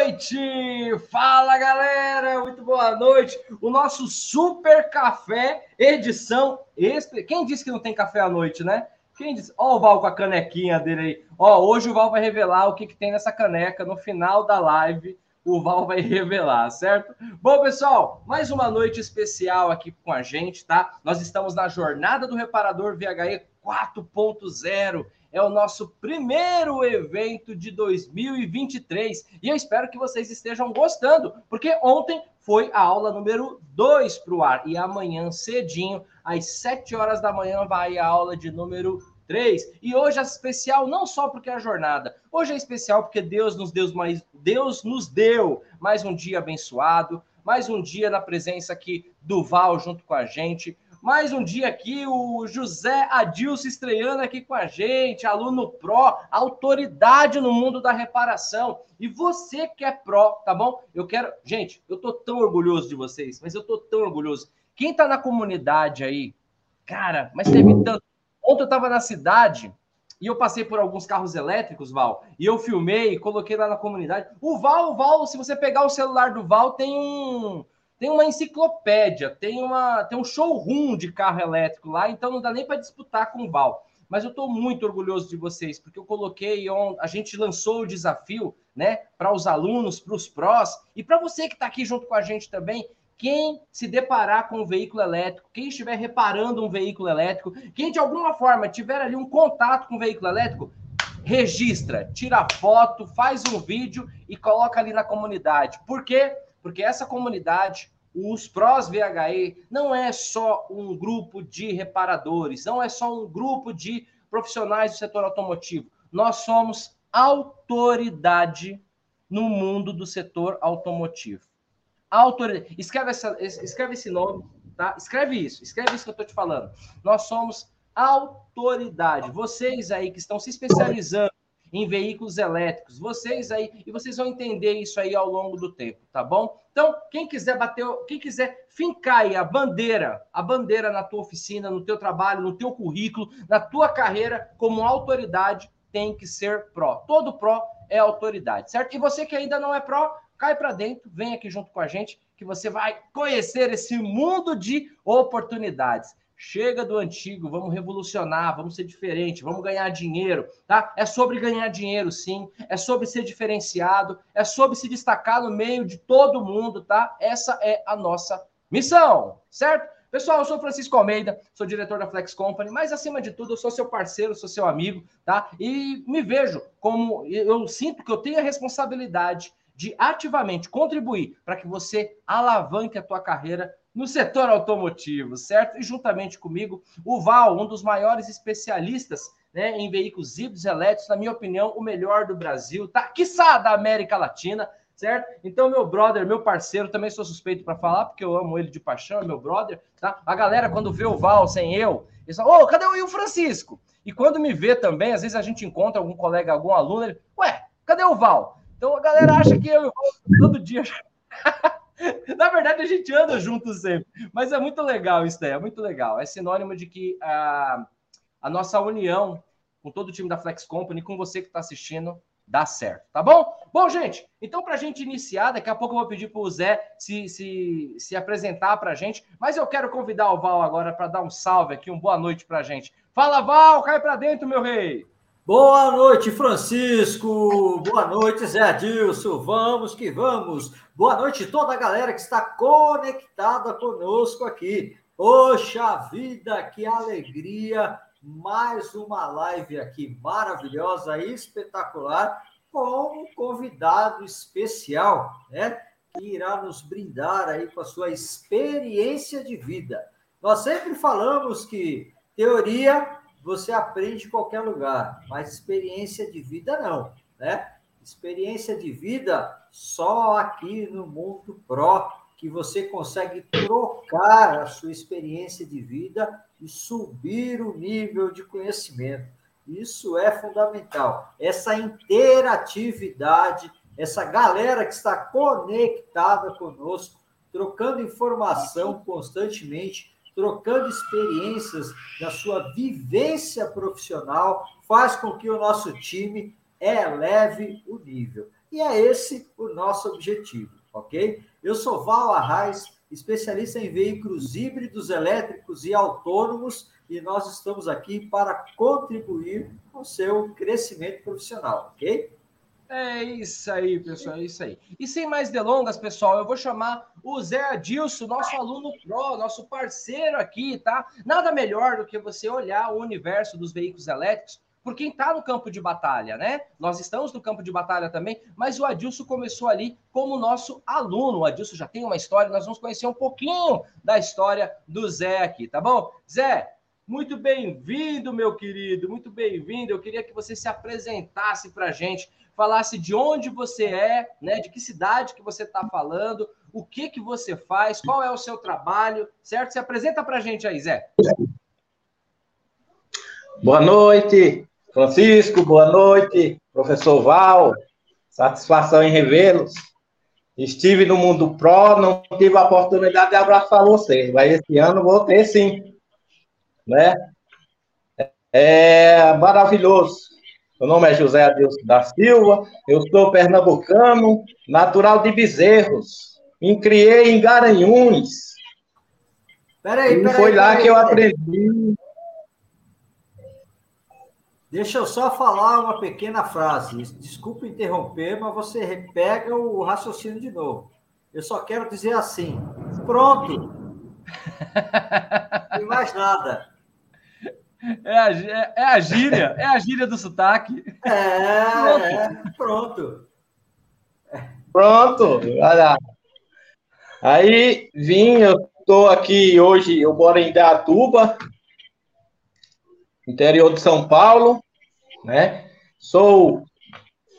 noite! Fala galera, muito boa noite! O nosso Super Café, edição. Quem disse que não tem café à noite, né? Quem disse? Ó, o Val com a canequinha dele aí. Ó, hoje o Val vai revelar o que, que tem nessa caneca no final da live. O Val vai revelar, certo? Bom, pessoal, mais uma noite especial aqui com a gente, tá? Nós estamos na jornada do reparador VHE 4.0 é o nosso primeiro evento de 2023 e eu espero que vocês estejam gostando, porque ontem foi a aula número 2 para o ar e amanhã cedinho, às 7 horas da manhã, vai a aula de número 3. E hoje é especial não só porque é a jornada, hoje é especial porque Deus nos deu mais, Deus nos deu mais um dia abençoado, mais um dia na presença aqui do Val junto com a gente. Mais um dia aqui, o José Adilson estreando aqui com a gente, aluno pró, autoridade no mundo da reparação. E você que é pró, tá bom? Eu quero. Gente, eu tô tão orgulhoso de vocês, mas eu tô tão orgulhoso. Quem tá na comunidade aí, cara, mas teve tanto. Ontem eu tava na cidade e eu passei por alguns carros elétricos, Val, e eu filmei, coloquei lá na comunidade. O Val, o Val, se você pegar o celular do Val, tem um tem uma enciclopédia, tem, uma, tem um showroom de carro elétrico lá, então não dá nem para disputar com o Val. Mas eu estou muito orgulhoso de vocês, porque eu coloquei, a gente lançou o desafio né, para os alunos, para os prós, e para você que está aqui junto com a gente também, quem se deparar com um veículo elétrico, quem estiver reparando um veículo elétrico, quem de alguma forma tiver ali um contato com um veículo elétrico, registra, tira foto, faz um vídeo e coloca ali na comunidade. Por quê? Porque essa comunidade, os Prós VHE, não é só um grupo de reparadores, não é só um grupo de profissionais do setor automotivo. Nós somos autoridade no mundo do setor automotivo. Autoridade. Escreve, essa, escreve esse nome, tá? Escreve isso, escreve isso que eu estou te falando. Nós somos autoridade. Vocês aí que estão se especializando em veículos elétricos. Vocês aí, e vocês vão entender isso aí ao longo do tempo, tá bom? Então, quem quiser bater, quem quiser fincar aí a bandeira, a bandeira na tua oficina, no teu trabalho, no teu currículo, na tua carreira como autoridade, tem que ser pró. Todo pró é autoridade, certo? E você que ainda não é pró, cai para dentro, vem aqui junto com a gente que você vai conhecer esse mundo de oportunidades. Chega do antigo, vamos revolucionar, vamos ser diferente, vamos ganhar dinheiro, tá? É sobre ganhar dinheiro, sim. É sobre ser diferenciado, é sobre se destacar no meio de todo mundo, tá? Essa é a nossa missão, certo? Pessoal, eu sou Francisco Almeida, sou diretor da Flex Company, mas acima de tudo, eu sou seu parceiro, sou seu amigo, tá? E me vejo como eu sinto que eu tenho a responsabilidade de ativamente contribuir para que você alavanque a tua carreira no setor automotivo, certo? E juntamente comigo, o Val, um dos maiores especialistas né, em veículos híbridos elétricos, na minha opinião, o melhor do Brasil, tá? Quiçá da América Latina, certo? Então, meu brother, meu parceiro, também sou suspeito para falar, porque eu amo ele de paixão, é meu brother, tá? A galera, quando vê o Val sem eu, eles falam, ô, oh, cadê o Francisco? E quando me vê também, às vezes a gente encontra algum colega, algum aluno, ele, ué, cadê o Val? Então a galera acha que eu e o Val todo dia. Na verdade, a gente anda junto sempre. Mas é muito legal isso daí, é muito legal. É sinônimo de que a, a nossa união com todo o time da Flex Company, com você que está assistindo, dá certo, tá bom? Bom, gente, então para a gente iniciar, daqui a pouco eu vou pedir para o Zé se, se, se apresentar para a gente, mas eu quero convidar o Val agora para dar um salve aqui, uma boa noite para a gente. Fala, Val, cai para dentro, meu rei! Boa noite, Francisco. Boa noite, Zé Adilson. Vamos que vamos. Boa noite toda a galera que está conectada conosco aqui. Poxa vida, que alegria! Mais uma live aqui maravilhosa, espetacular, com um convidado especial, né? Que irá nos brindar aí com a sua experiência de vida. Nós sempre falamos que teoria você aprende em qualquer lugar, mas experiência de vida não, né? Experiência de vida só aqui no Mundo Pro que você consegue trocar a sua experiência de vida e subir o nível de conhecimento. Isso é fundamental. Essa interatividade, essa galera que está conectada conosco, trocando informação constantemente, trocando experiências da sua vivência profissional, faz com que o nosso time eleve o nível. E é esse o nosso objetivo, ok? Eu sou Val Arraes, especialista em veículos híbridos, elétricos e autônomos, e nós estamos aqui para contribuir com o seu crescimento profissional, ok? É isso aí, pessoal, é isso aí. E sem mais delongas, pessoal, eu vou chamar o Zé Adilson, nosso aluno pro, nosso parceiro aqui, tá? Nada melhor do que você olhar o universo dos veículos elétricos por quem está no campo de batalha, né? Nós estamos no campo de batalha também, mas o Adilson começou ali como nosso aluno. O Adilson já tem uma história, nós vamos conhecer um pouquinho da história do Zé aqui, tá bom? Zé, muito bem-vindo, meu querido, muito bem-vindo. Eu queria que você se apresentasse para a gente falasse de onde você é, né, de que cidade que você está falando, o que que você faz, qual é o seu trabalho, certo? Se apresenta para a gente aí, Zé. Boa noite, Francisco, boa noite, professor Val, satisfação em revê-los. Estive no Mundo Pro, não tive a oportunidade de abraçar vocês, mas esse ano vou ter sim, né? É maravilhoso meu nome é José Adilson da Silva, eu sou pernambucano, natural de Bezerros. Me criei em Garanhuns. Peraí, peraí. E foi lá peraí, que eu aprendi. Deixa eu só falar uma pequena frase. Desculpa interromper, mas você repega o raciocínio de novo. Eu só quero dizer assim: pronto. Não mais nada. É a, é, é a gíria, é a gíria do sotaque. É, pronto. Pronto, olha. Aí vim, eu estou aqui hoje, eu moro em Datuba, interior de São Paulo, né? Sou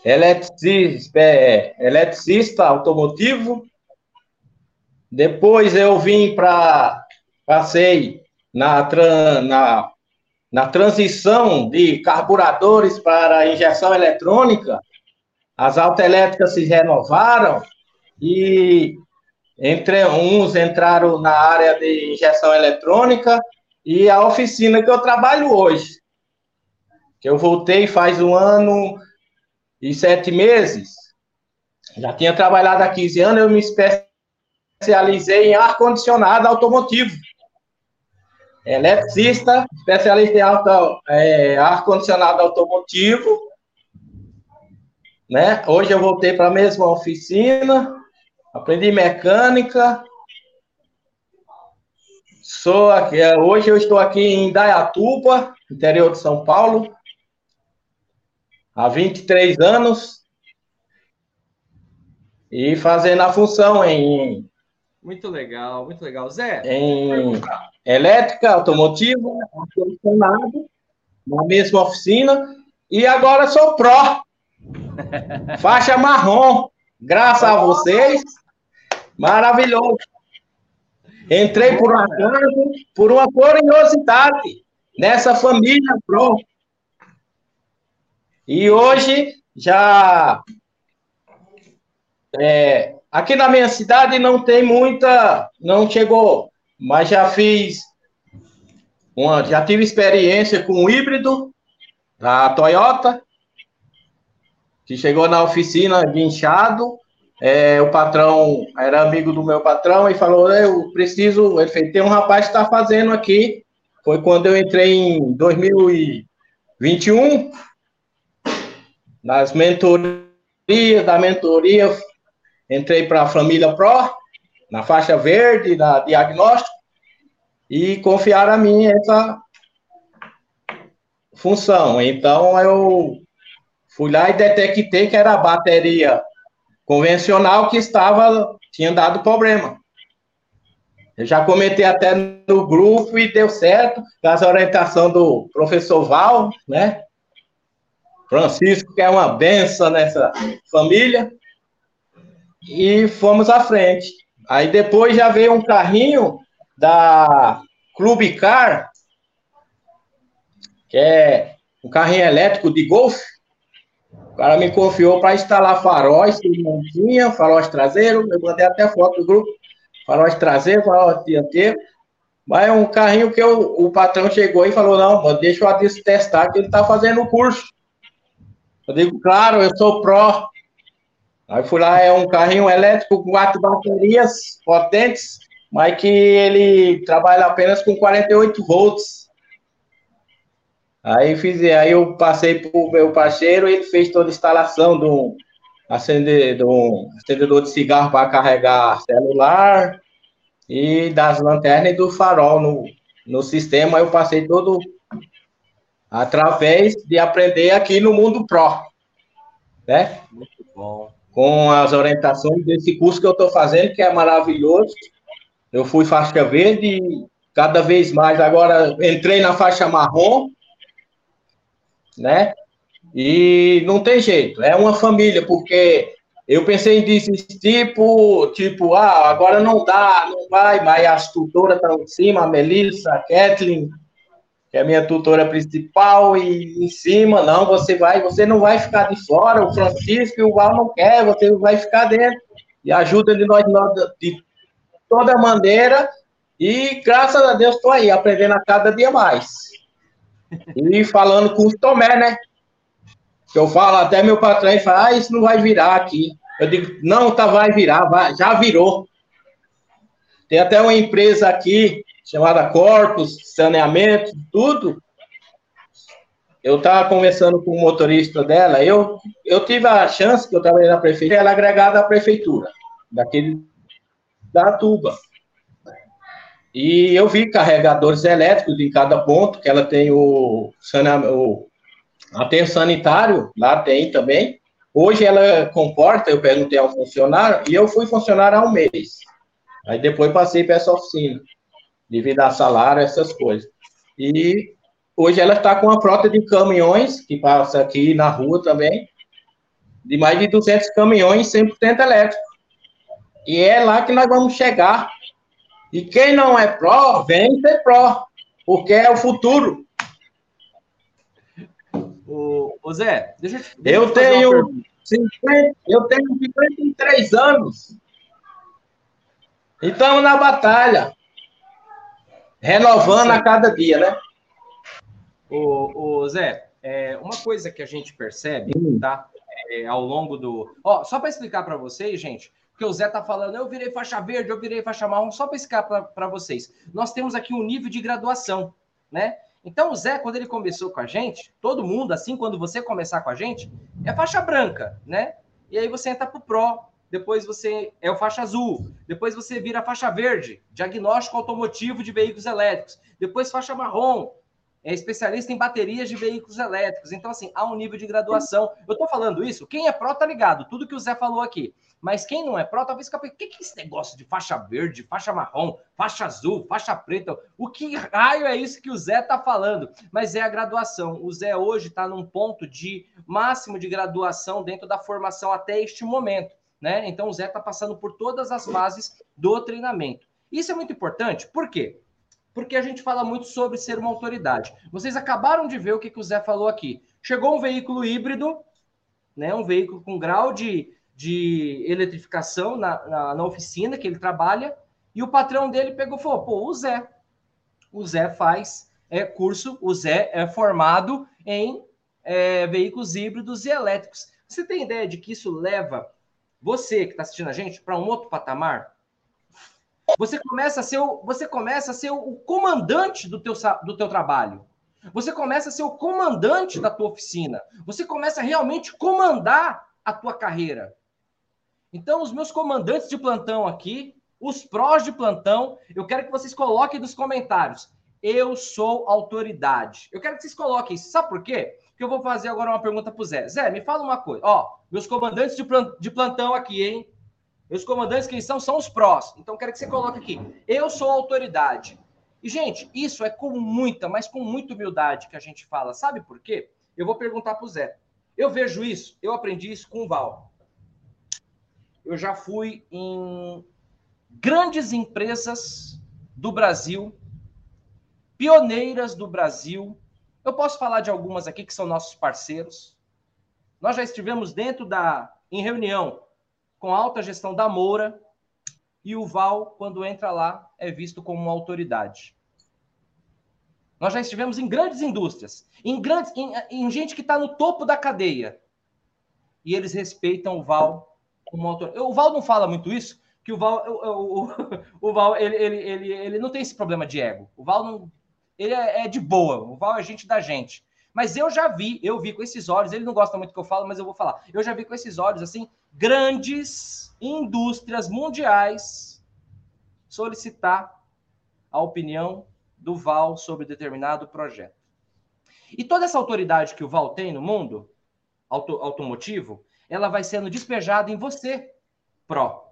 eletricista, é, eletricista automotivo. Depois eu vim para passei na, na na transição de carburadores para injeção eletrônica, as autoelétricas se renovaram e entre uns entraram na área de injeção eletrônica e a oficina que eu trabalho hoje, que eu voltei faz um ano e sete meses, já tinha trabalhado há 15 anos, eu me especializei em ar-condicionado automotivo eletricista, especialista em é, ar-condicionado automotivo. Né? Hoje eu voltei para a mesma oficina, aprendi mecânica. Sou aqui, é, hoje eu estou aqui em Dayatuba, interior de São Paulo, há 23 anos, e fazendo a função em muito legal, muito legal. Zé, em elétrica, automotiva, ar-condicionado, na mesma oficina, e agora sou pró. Faixa marrom, graças a vocês. Maravilhoso. Entrei por uma por uma curiosidade nessa família pró. E hoje já é, Aqui na minha cidade não tem muita, não chegou, mas já fiz uma, já tive experiência com o híbrido da Toyota, que chegou na oficina guinchado. É, o patrão era amigo do meu patrão e falou: Eu preciso. Ele fez, tem um rapaz que está fazendo aqui. Foi quando eu entrei em 2021, nas mentorias, da mentoria entrei para a família Pro, na faixa verde, da diagnóstico, e confiaram a mim essa função. Então, eu fui lá e detectei que era a bateria convencional que estava, tinha dado problema. Eu já comentei até no grupo e deu certo, à orientação do professor Val, né? Francisco, que é uma benção nessa família e fomos à frente. Aí depois já veio um carrinho da Clube Car, que é um carrinho elétrico de golfe. O cara me confiou para instalar faróis que não tinha, faróis traseiros, eu mandei até foto do grupo, faróis traseiros, faróis dianteiro. Mas é um carrinho que eu, o patrão chegou e falou, não, deixa o Adilson testar, que ele está fazendo o curso. Eu digo, claro, eu sou pró, Aí fui lá, é um carrinho elétrico com quatro baterias potentes, mas que ele trabalha apenas com 48 volts. Aí fiz, aí eu passei para o meu parceiro, ele fez toda a instalação um, acendedor, acendedor de cigarro para carregar celular e das lanternas e do farol no, no sistema. Eu passei todo através de aprender aqui no Mundo Pro, né? Muito bom. Com as orientações desse curso que eu estou fazendo, que é maravilhoso. Eu fui faixa verde cada vez mais agora entrei na faixa marrom, né? E não tem jeito, é uma família, porque eu pensei em desistir, tipo, tipo, ah, agora não dá, não vai, mas as tutoras estão em cima, a Melissa, a Kathleen, que é a minha tutora principal, e em cima, não, você vai, você não vai ficar de fora, o Francisco e o Val não quer, você vai ficar dentro, e ajuda de nós de toda maneira, e graças a Deus estou aí, aprendendo a cada dia mais. E falando com o Tomé, né? que eu falo, até meu patrão fala, ah, isso não vai virar aqui. Eu digo, não, tá, vai virar, vai, já virou. Tem até uma empresa aqui, chamada Corpus, saneamento, tudo. Eu estava conversando com o motorista dela, eu, eu tive a chance, que eu trabalhei na prefeitura, ela é agregada à prefeitura, daquele, da tuba. E eu vi carregadores elétricos em cada ponto, que ela tem o, o sanitário, lá tem também. Hoje ela comporta, eu perguntei ao funcionário, e eu fui funcionário há um mês. Aí depois passei para essa oficina, devido a salário, essas coisas. E hoje ela está com uma frota de caminhões, que passa aqui na rua também, de mais de 200 caminhões 100% elétrico. E é lá que nós vamos chegar. E quem não é pró, vem ser pró, porque é o futuro. Ô, ô Zé, deixa eu, deixa eu, tenho 50, eu tenho 53 anos. E estamos na batalha. Renovando a cada dia, né? Ô, ô Zé, é, uma coisa que a gente percebe, hum. tá? É, ao longo do. Ó, só para explicar para vocês, gente, porque o Zé tá falando, eu virei faixa verde, eu virei faixa marrom, só para explicar para vocês. Nós temos aqui um nível de graduação, né? Então, o Zé, quando ele começou com a gente, todo mundo, assim, quando você começar com a gente, é faixa branca, né? E aí você entra para o Pro, depois você é o faixa azul, depois você vira faixa verde, diagnóstico automotivo de veículos elétricos, depois faixa marrom, é especialista em baterias de veículos elétricos. Então, assim, há um nível de graduação. Eu estou falando isso, quem é pró tá ligado, tudo que o Zé falou aqui. Mas quem não é pró, talvez fica o que, que é esse negócio de faixa verde, faixa marrom, faixa azul, faixa preta? O que raio é isso que o Zé tá falando? Mas é a graduação. O Zé hoje está num ponto de máximo de graduação dentro da formação até este momento. Né? Então o Zé está passando por todas as fases do treinamento. Isso é muito importante, por quê? porque a gente fala muito sobre ser uma autoridade. Vocês acabaram de ver o que, que o Zé falou aqui. Chegou um veículo híbrido, né, um veículo com grau de, de eletrificação na, na, na oficina que ele trabalha, e o patrão dele pegou e falou: pô, o Zé. O Zé faz é, curso, o Zé é formado em é, veículos híbridos e elétricos. Você tem ideia de que isso leva você que está assistindo a gente para um outro patamar? Você começa a ser o, você começa a ser o comandante do teu, do teu trabalho. Você começa a ser o comandante da tua oficina. Você começa a realmente comandar a tua carreira. Então, os meus comandantes de plantão aqui, os prós de plantão, eu quero que vocês coloquem nos comentários. Eu sou autoridade. Eu quero que vocês coloquem isso. Sabe por quê? Porque eu vou fazer agora uma pergunta para o Zé. Zé, me fala uma coisa. Ó, meus comandantes de plantão aqui, hein? Meus comandantes quem são são os prós. Então quero que você coloque aqui. Eu sou autoridade. E gente, isso é com muita, mas com muita humildade que a gente fala. Sabe por quê? Eu vou perguntar para o Zé. Eu vejo isso, eu aprendi isso com o Val. Eu já fui em grandes empresas do Brasil, pioneiras do Brasil. Eu posso falar de algumas aqui que são nossos parceiros. Nós já estivemos dentro da em reunião com a alta gestão da Moura, e o Val, quando entra lá, é visto como uma autoridade. Nós já estivemos em grandes indústrias, em, grandes, em, em gente que está no topo da cadeia. E eles respeitam o Val como autor. O Val não fala muito isso, que o Val, o, o, o Val ele, ele, ele, ele não tem esse problema de ego. O Val não, ele é, é de boa. O Val é gente da gente. Mas eu já vi, eu vi com esses olhos, ele não gosta muito que eu falo, mas eu vou falar. Eu já vi com esses olhos, assim, grandes indústrias mundiais solicitar a opinião do Val sobre determinado projeto. E toda essa autoridade que o Val tem no mundo auto, automotivo, ela vai sendo despejada em você, pró.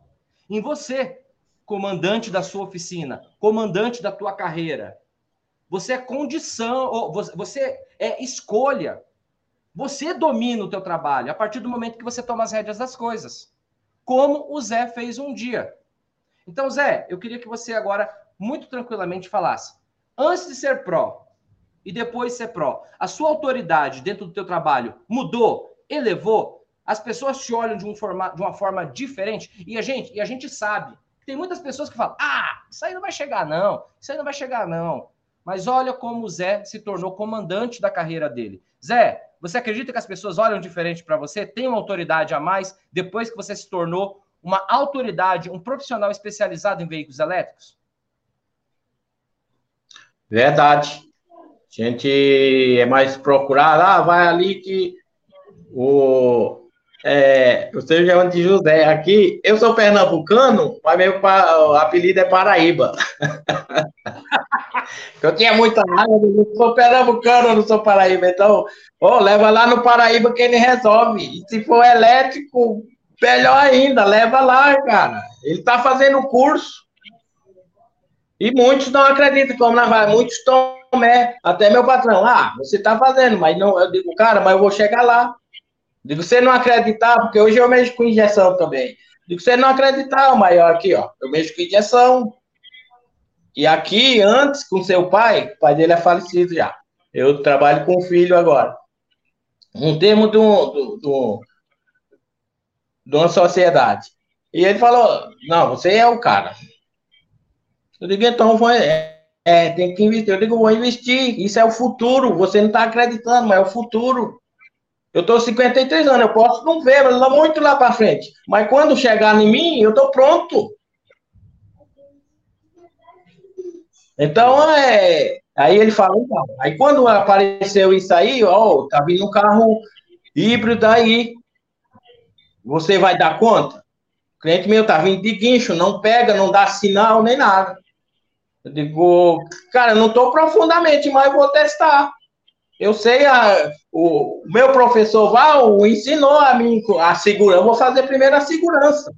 Em você, comandante da sua oficina, comandante da tua carreira. Você é condição, você é escolha. Você domina o teu trabalho a partir do momento que você toma as rédeas das coisas. Como o Zé fez um dia. Então, Zé, eu queria que você agora muito tranquilamente falasse. Antes de ser pró e depois ser pró, a sua autoridade dentro do teu trabalho mudou, elevou? As pessoas te olham de, um forma, de uma forma diferente e a gente, e a gente sabe. Tem muitas pessoas que falam: "Ah, isso aí não vai chegar não. Isso aí não vai chegar não". Mas olha como o Zé se tornou comandante da carreira dele. Zé, você acredita que as pessoas olham diferente para você? Tem uma autoridade a mais depois que você se tornou uma autoridade, um profissional especializado em veículos elétricos? Verdade. A gente é mais procurado, ah, vai ali que o. É, eu sei o de José aqui. Eu sou pernambucano, mas meu apelido é Paraíba. eu tinha muita raiva, eu sou pernambucano, eu não sou Paraíba. Então, oh, leva lá no Paraíba que ele resolve. E se for elétrico, melhor ainda, leva lá, cara. Ele tá fazendo curso. E muitos não acreditam como nós vai. Muitos tomé. Até meu patrão, ah, você está fazendo, mas não. Eu digo, cara, mas eu vou chegar lá. Digo, você não acreditar, porque hoje eu mexo com injeção também. Digo, você não acreditar, maior aqui, ó. Eu mexo com injeção. E aqui, antes, com seu pai, o pai dele é falecido já. Eu trabalho com o filho agora. Um termo de, um, de, de uma sociedade. E ele falou: Não, você é o cara. Eu digo, então, foi, é, é, tem que investir. Eu digo, vou investir. Isso é o futuro. Você não está acreditando, mas é o futuro. Eu estou 53 anos, eu posso não ver, mas lá muito lá para frente. Mas quando chegar em mim, eu estou pronto. Então, é. Aí ele fala, então. Aí quando apareceu isso aí, ó, tá vindo um carro híbrido aí. Você vai dar conta? O cliente meu tá vindo de guincho, não pega, não dá sinal nem nada. Eu digo, cara, não estou profundamente, mas vou testar. Eu sei, a, o, meu professor Val ensinou a mim a segurança. Eu vou fazer primeiro a segurança.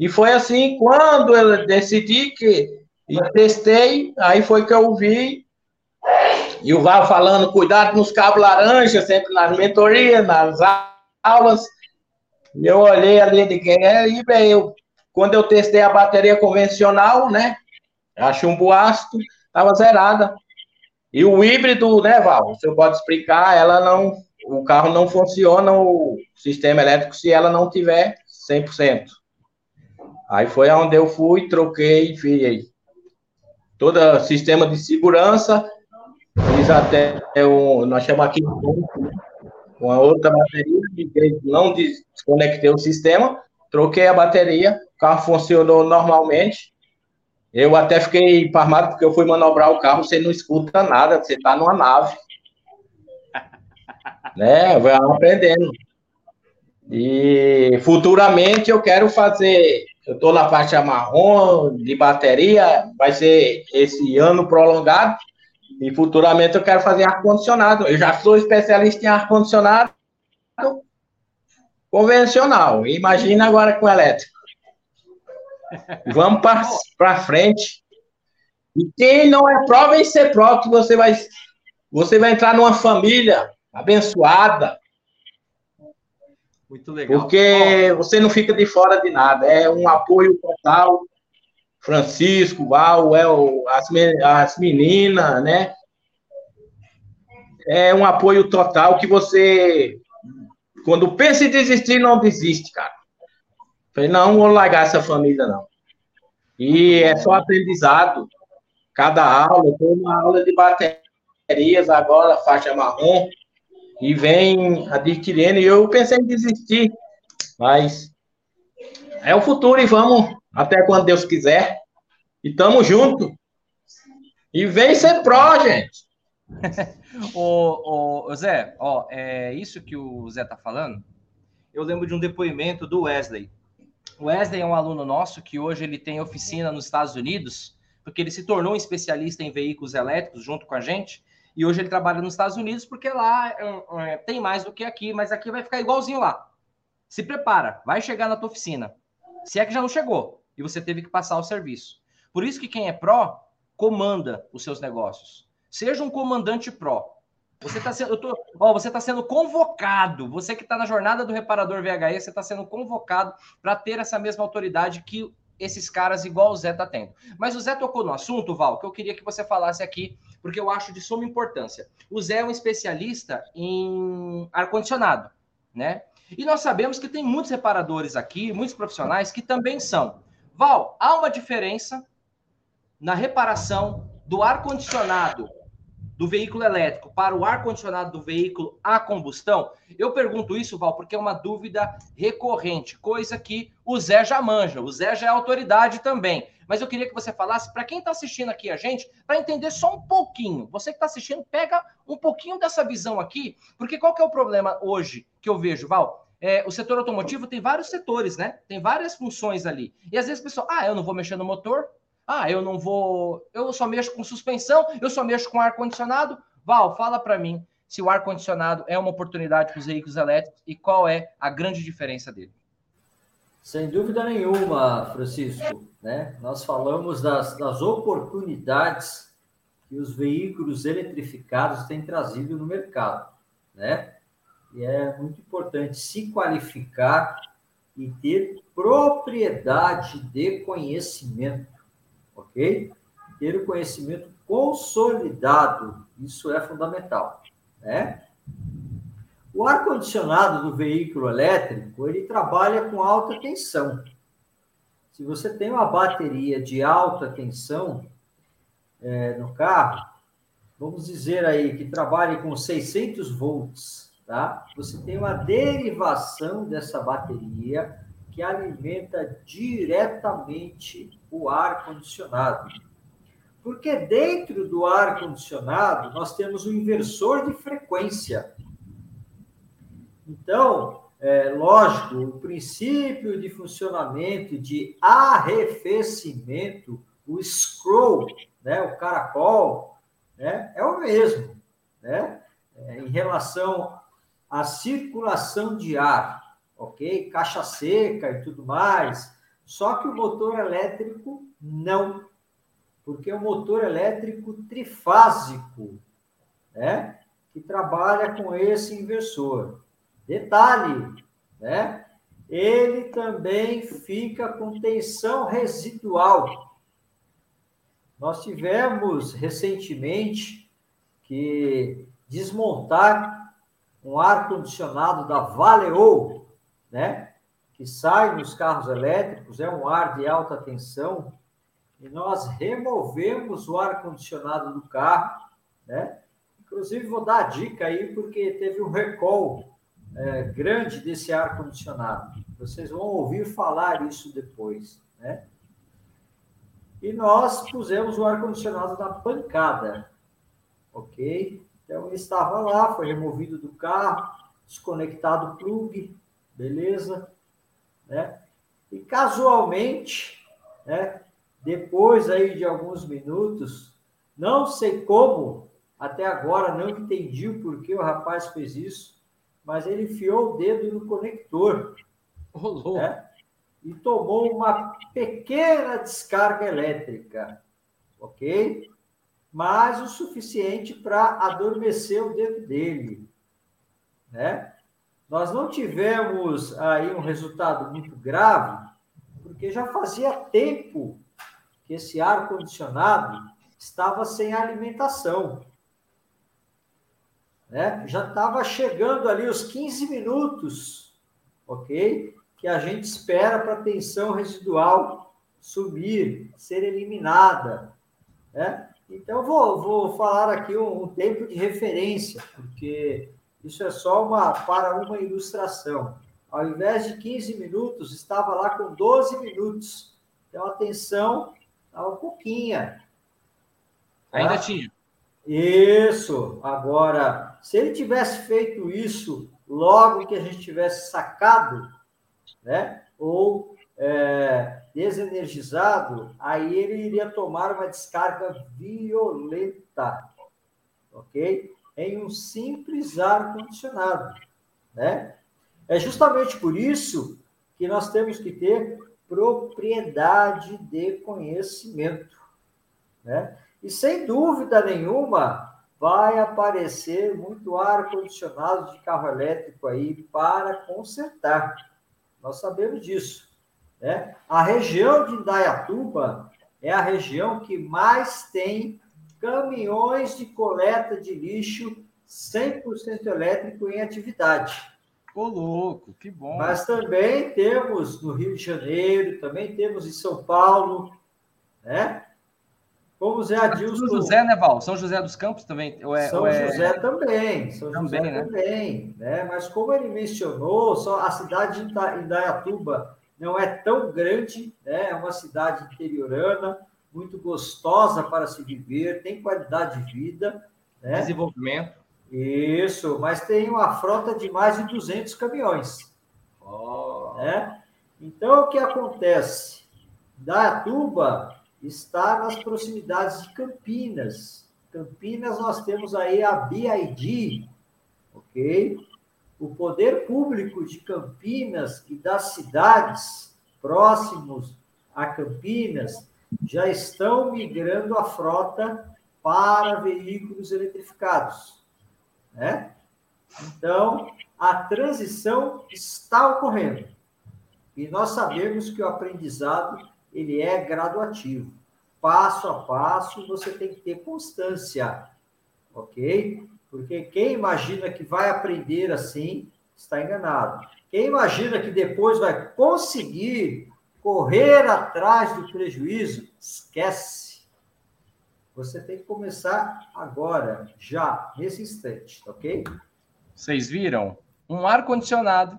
E foi assim, quando eu decidi que e testei, aí foi que eu vi e o Val falando, cuidado nos cabos laranja, sempre nas mentorias, nas aulas. Eu olhei ali de quem é, e eu, quando eu testei a bateria convencional, né? A chumbo ácido estava zerada. E o híbrido, né, Val? Você pode explicar, ela não. O carro não funciona, o sistema elétrico, se ela não tiver 100%. Aí foi onde eu fui, troquei, fiz todo o sistema de segurança, fiz até um, nós chamamos aqui uma outra bateria, não desconectei o sistema, troquei a bateria, o carro funcionou normalmente, eu até fiquei parmado porque eu fui manobrar o carro, você não escuta nada, você está numa nave. né? Vai aprendendo. E futuramente eu quero fazer. Eu estou na faixa marrom de bateria, vai ser esse ano prolongado. E futuramente eu quero fazer ar-condicionado. Eu já sou especialista em ar-condicionado convencional. Imagina agora com elétrico. Vamos para frente. E quem não é prova em ser pró, que você vai, você vai entrar numa família abençoada. Muito legal. Porque você não fica de fora de nada. É um apoio total. Francisco, Val, é o, as, as meninas, né? É um apoio total que você, quando pensa em desistir, não desiste, cara. Falei, não vou largar essa família, não. E é só aprendizado. Cada aula, eu uma aula de baterias agora, faixa marrom, e vem adquirindo. E eu pensei em desistir, mas é o futuro e vamos até quando Deus quiser. E tamo junto. E vem ser pró, gente. ô, ô, Zé, ó, é isso que o Zé tá falando. Eu lembro de um depoimento do Wesley. O Wesley é um aluno nosso que hoje ele tem oficina nos Estados Unidos, porque ele se tornou um especialista em veículos elétricos junto com a gente. E hoje ele trabalha nos Estados Unidos porque lá é, é tem mais do que aqui, mas aqui vai ficar igualzinho lá. Se prepara, vai chegar na tua oficina. Se é que já não chegou e você teve que passar o serviço. Por isso que quem é pró comanda os seus negócios. Seja um comandante pró. Você está sendo, tô, ó, você tá sendo convocado. Você que está na jornada do reparador VHE, você está sendo convocado para ter essa mesma autoridade que esses caras igual o Zé está tendo. Mas o Zé tocou no assunto, Val, que eu queria que você falasse aqui, porque eu acho de suma importância. O Zé é um especialista em ar-condicionado, né? E nós sabemos que tem muitos reparadores aqui, muitos profissionais que também são. Val, há uma diferença na reparação do ar-condicionado do veículo elétrico para o ar-condicionado do veículo a combustão? Eu pergunto isso, Val, porque é uma dúvida recorrente, coisa que o Zé já manja, o Zé já é autoridade também. Mas eu queria que você falasse para quem está assistindo aqui a gente, para entender só um pouquinho. Você que está assistindo, pega um pouquinho dessa visão aqui, porque qual que é o problema hoje que eu vejo, Val? É, o setor automotivo tem vários setores, né? Tem várias funções ali. E às vezes a pessoa, ah, eu não vou mexer no motor, ah, eu não vou, eu só mexo com suspensão, eu só mexo com ar condicionado. Val, fala para mim se o ar condicionado é uma oportunidade para os veículos elétricos e qual é a grande diferença dele. Sem dúvida nenhuma, Francisco. Né? Nós falamos das, das oportunidades que os veículos eletrificados têm trazido no mercado. Né? E é muito importante se qualificar e ter propriedade de conhecimento ok? Ter o conhecimento consolidado, isso é fundamental, né? O ar-condicionado do veículo elétrico, ele trabalha com alta tensão. Se você tem uma bateria de alta tensão é, no carro, vamos dizer aí que trabalhe com 600 volts, tá? Você tem uma derivação dessa bateria que alimenta diretamente o ar condicionado. Porque dentro do ar condicionado nós temos um inversor de frequência. Então, é, lógico, o princípio de funcionamento de arrefecimento, o scroll, né, o caracol, né, é o mesmo, né, é, em relação à circulação de ar ok? Caixa seca e tudo mais. Só que o motor elétrico não, porque é um motor elétrico trifásico, né? Que trabalha com esse inversor. Detalhe, né? Ele também fica com tensão residual. Nós tivemos recentemente que desmontar um ar condicionado da Valeo, né? Que sai nos carros elétricos, é um ar de alta tensão, e nós removemos o ar-condicionado do carro, né? Inclusive, vou dar a dica aí, porque teve um recall é, grande desse ar-condicionado. Vocês vão ouvir falar isso depois, né? E nós pusemos o ar-condicionado na pancada, ok? Então, ele estava lá, foi removido do carro, desconectado o plug, beleza? Né? E casualmente, né, depois aí de alguns minutos, não sei como, até agora não entendi o porquê o rapaz fez isso, mas ele enfiou o dedo no conector. Oh, né? E tomou uma pequena descarga elétrica, ok? Mas o suficiente para adormecer o dedo dele, né? Nós não tivemos aí um resultado muito grave, porque já fazia tempo que esse ar condicionado estava sem alimentação. Né? Já estava chegando ali os 15 minutos, ok? Que a gente espera para a tensão residual subir, ser eliminada. Né? Então, vou, vou falar aqui um, um tempo de referência, porque isso é só uma para uma ilustração. ao invés de 15 minutos, estava lá com 12 minutos. Então, a tensão estava um pouquinha. Ainda tá? tinha. Isso. Agora, se ele tivesse feito isso logo que a gente tivesse sacado, né? Ou é, desenergizado, aí ele iria tomar uma descarga violenta, ok? Em um simples ar condicionado, né? É justamente por isso que nós temos que ter propriedade de conhecimento, né? E sem dúvida nenhuma vai aparecer muito ar condicionado de carro elétrico aí para consertar. Nós sabemos disso. Né? A região de Indaiatuba é a região que mais tem caminhões de coleta de lixo 100% elétrico em atividade. Ô, louco, que bom. Mas também temos no Rio de Janeiro, também temos em São Paulo, né? Como Zé Adilson. São José, né, Val? São José dos Campos também? É, São é... José também. São também, José né? também. Né? Mas como ele mencionou, só a cidade de Indaiatuba não é tão grande, né? é uma cidade interiorana, muito gostosa para se viver, tem qualidade de vida. Né? Desenvolvimento. Isso, mas tem uma frota de mais de 200 caminhões. Oh. Né? Então, o que acontece? Indaiatuba está nas proximidades de Campinas. Campinas, nós temos aí a BID, ok? O poder público de Campinas e das cidades próximos a Campinas já estão migrando a frota para veículos eletrificados, né? Então, a transição está ocorrendo. E nós sabemos que o aprendizado ele é graduativo. Passo a passo, você tem que ter constância, ok? Porque quem imagina que vai aprender assim, está enganado. Quem imagina que depois vai conseguir correr atrás do prejuízo, esquece. Você tem que começar agora, já, nesse instante, ok? Vocês viram? Um ar-condicionado,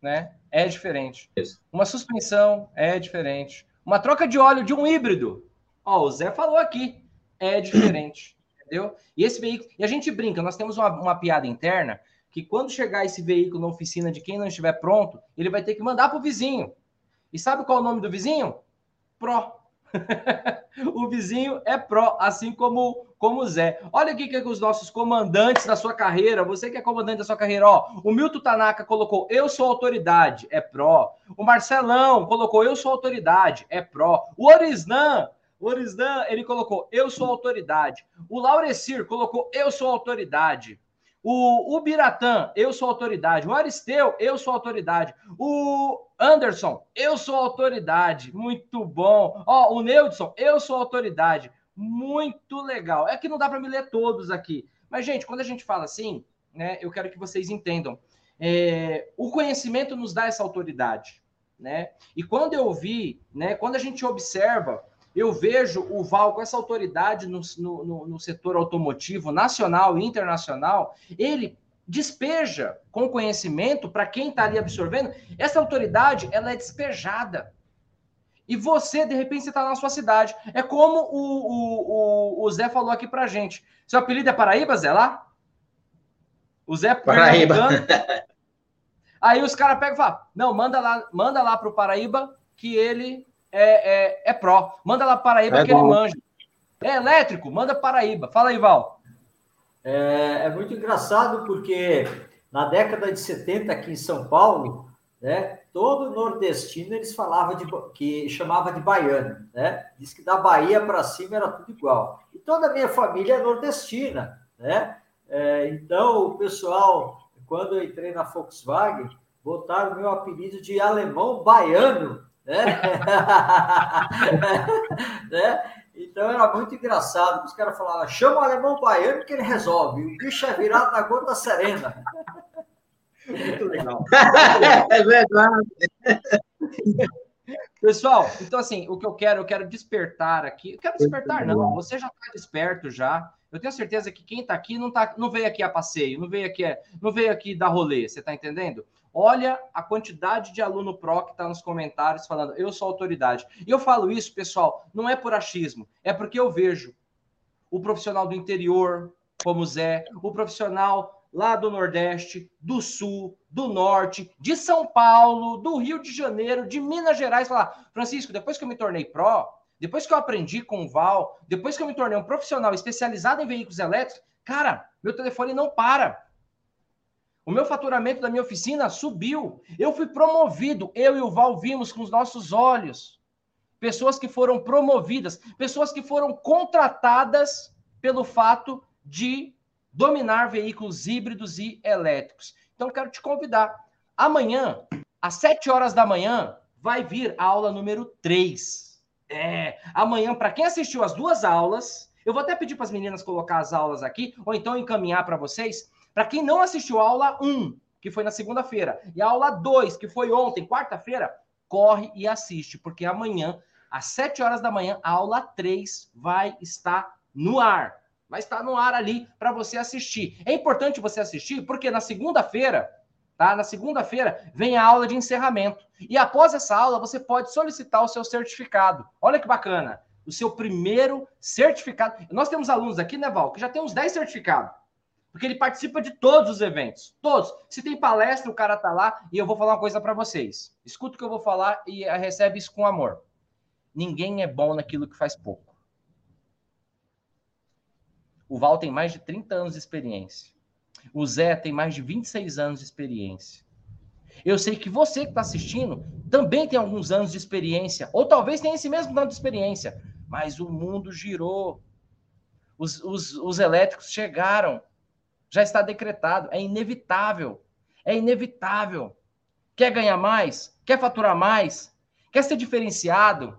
né? É diferente. Uma suspensão é diferente. Uma troca de óleo de um híbrido. Ó, o Zé falou aqui. É diferente. entendeu? E esse veículo. E a gente brinca, nós temos uma, uma piada interna que quando chegar esse veículo na oficina de quem não estiver pronto, ele vai ter que mandar para o vizinho. E sabe qual é o nome do vizinho? Pro. o vizinho é pró, assim como como Zé. Olha aqui que é os nossos comandantes da sua carreira, você que é comandante da sua carreira, ó, o Milton Tanaka colocou eu sou autoridade, é pró. O Marcelão colocou eu sou autoridade, é pró. O Orisnan, o Orisnan, ele colocou eu sou autoridade. O Laurecir colocou eu sou autoridade. O, o Biratã, eu sou autoridade. O Aristeu, eu sou autoridade. O Anderson, eu sou autoridade. Muito bom. Ó, o Neudson, eu sou autoridade. Muito legal. É que não dá para me ler todos aqui. Mas, gente, quando a gente fala assim, né, eu quero que vocês entendam. É, o conhecimento nos dá essa autoridade. Né? E quando eu vi, né, quando a gente observa eu vejo o Val com essa autoridade no, no, no setor automotivo nacional e internacional, ele despeja com conhecimento para quem está ali absorvendo, essa autoridade ela é despejada. E você, de repente, você está na sua cidade. É como o, o, o, Zé falou aqui para gente. Seu apelido é Paraíba, Zé, lá? O Zé Paraíba. Aí os caras pegam e falam: não, manda lá, manda lá para o Paraíba que ele é, é, é pró. Manda lá Paraíba é que bom. ele manja. É elétrico, manda Paraíba. Fala aí, Val. É, é, muito engraçado porque na década de 70 aqui em São Paulo, né, todo nordestino eles falavam de que chamava de baiano, né? Diz que da Bahia para cima era tudo igual. E toda a minha família é nordestina, né? É, então o pessoal, quando eu entrei na Volkswagen, botaram meu apelido de alemão baiano, né? né? Então era muito engraçado. Os caras falavam, chama o alemão baiano que ele resolve. O bicho é virado na gota serena. Muito legal. é verdade. Pessoal, então assim, o que eu quero, eu quero despertar aqui. Eu quero despertar, não. Você já está desperto já. Eu tenho certeza que quem está aqui não, tá, não veio aqui a passeio, não veio aqui, não veio aqui dar rolê, você está entendendo? Olha a quantidade de aluno pró que está nos comentários falando, eu sou autoridade. E eu falo isso, pessoal, não é por achismo, é porque eu vejo o profissional do interior, como Zé, o profissional lá do Nordeste, do Sul, do Norte, de São Paulo, do Rio de Janeiro, de Minas Gerais, falar, Francisco, depois que eu me tornei pró, depois que eu aprendi com o Val, depois que eu me tornei um profissional especializado em veículos elétricos, cara, meu telefone não para. O meu faturamento da minha oficina subiu. Eu fui promovido. Eu e o Val vimos com os nossos olhos. Pessoas que foram promovidas, pessoas que foram contratadas pelo fato de dominar veículos híbridos e elétricos. Então, quero te convidar. Amanhã, às 7 horas da manhã, vai vir a aula número 3. É, amanhã, para quem assistiu as duas aulas, eu vou até pedir para as meninas colocar as aulas aqui, ou então encaminhar para vocês. Para quem não assistiu a aula 1, que foi na segunda-feira, e a aula 2, que foi ontem, quarta-feira, corre e assiste, porque amanhã, às 7 horas da manhã, a aula 3 vai estar no ar vai estar no ar ali para você assistir. É importante você assistir porque na segunda-feira, tá? Na segunda-feira vem a aula de encerramento. E após essa aula você pode solicitar o seu certificado. Olha que bacana. O seu primeiro certificado. Nós temos alunos aqui, né, Val, que já tem uns 10 certificados. Porque ele participa de todos os eventos. Todos. Se tem palestra, o cara tá lá e eu vou falar uma coisa para vocês. Escuta o que eu vou falar e recebe isso com amor. Ninguém é bom naquilo que faz pouco. O Val tem mais de 30 anos de experiência. O Zé tem mais de 26 anos de experiência. Eu sei que você que está assistindo também tem alguns anos de experiência, ou talvez tenha esse mesmo tanto de experiência, mas o mundo girou. Os, os, os elétricos chegaram. Já está decretado. É inevitável. É inevitável. Quer ganhar mais? Quer faturar mais? Quer ser diferenciado?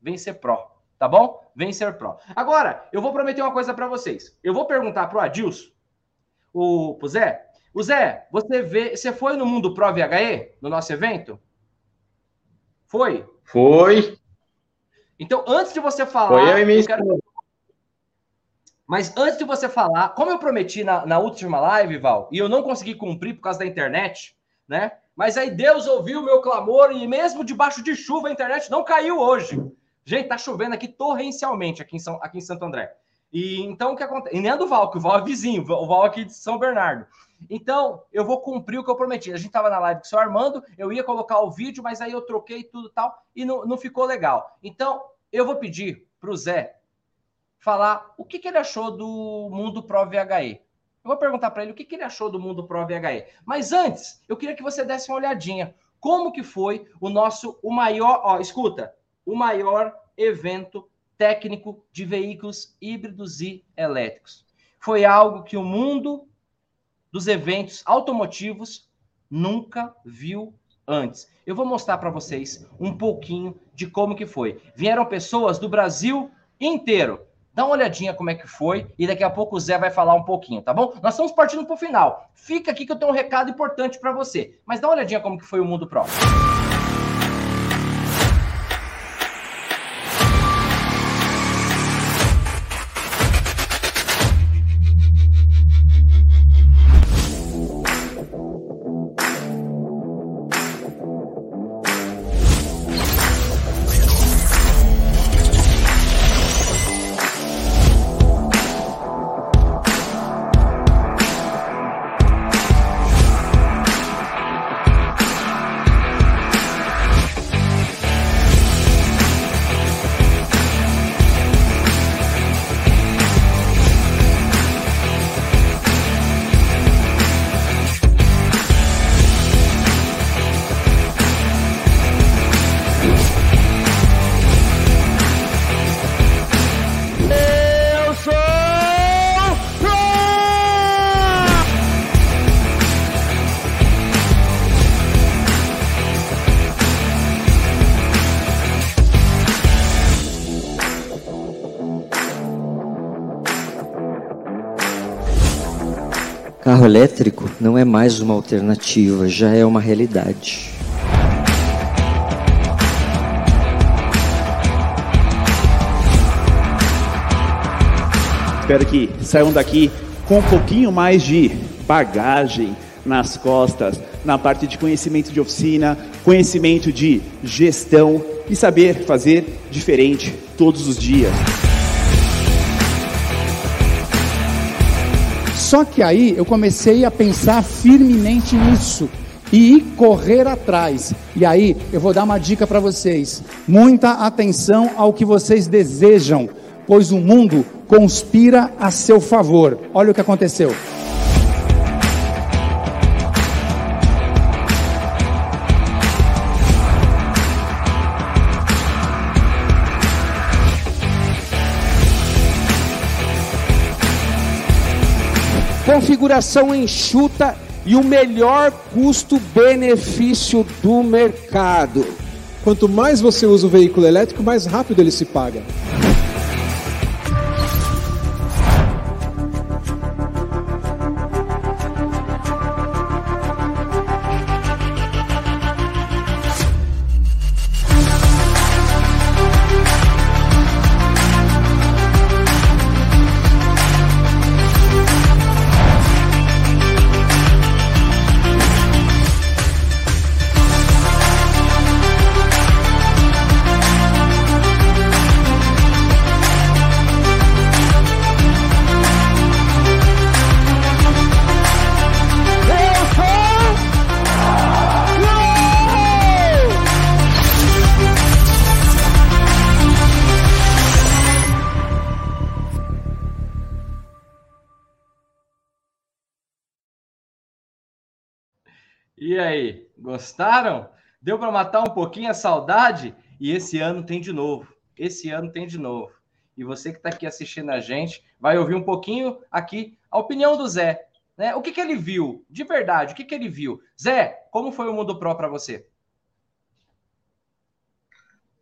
Vem ser pró tá bom? Vencer Pro. Agora, eu vou prometer uma coisa para vocês. Eu vou perguntar pro Adilson, o pro Zé. O Zé, você vê, você foi no Mundo Pro VHE, no nosso evento? Foi? Foi. Então, antes de você falar. Foi eu e minha eu quero... Mas antes de você falar, como eu prometi na, na última live, Val, e eu não consegui cumprir por causa da internet, né? Mas aí Deus ouviu o meu clamor e mesmo debaixo de chuva a internet não caiu hoje. Gente, tá chovendo aqui torrencialmente aqui em, São, aqui em Santo André. E então o que acontece? E nem é do Val, que o Val é vizinho, o Val aqui de São Bernardo. Então, eu vou cumprir o que eu prometi. A gente tava na live com o seu Armando, eu ia colocar o vídeo, mas aí eu troquei tudo tal e não, não ficou legal. Então, eu vou pedir pro Zé falar o que, que ele achou do Mundo Pro VHE. Eu vou perguntar para ele o que, que ele achou do Mundo Pro VHE. Mas antes, eu queria que você desse uma olhadinha. Como que foi o nosso, o maior... Ó, escuta, o maior evento técnico de veículos híbridos e elétricos. Foi algo que o mundo dos eventos automotivos nunca viu antes. Eu vou mostrar para vocês um pouquinho de como que foi. Vieram pessoas do Brasil inteiro. Dá uma olhadinha como é que foi e daqui a pouco o Zé vai falar um pouquinho, tá bom? Nós estamos partindo para o final. Fica aqui que eu tenho um recado importante para você. Mas dá uma olhadinha como que foi o mundo próximo. elétrico não é mais uma alternativa, já é uma realidade. Espero que saiam daqui com um pouquinho mais de bagagem nas costas, na parte de conhecimento de oficina, conhecimento de gestão e saber fazer diferente todos os dias. Só que aí eu comecei a pensar firmemente nisso e correr atrás. E aí eu vou dar uma dica para vocês: muita atenção ao que vocês desejam, pois o mundo conspira a seu favor. Olha o que aconteceu. Configuração enxuta e o melhor custo-benefício do mercado. Quanto mais você usa o veículo elétrico, mais rápido ele se paga. E aí, gostaram? Deu para matar um pouquinho a saudade? E esse ano tem de novo. Esse ano tem de novo. E você que está aqui assistindo a gente vai ouvir um pouquinho aqui a opinião do Zé. Né? O que, que ele viu? De verdade, o que, que ele viu? Zé, como foi o Mundo Pro para você?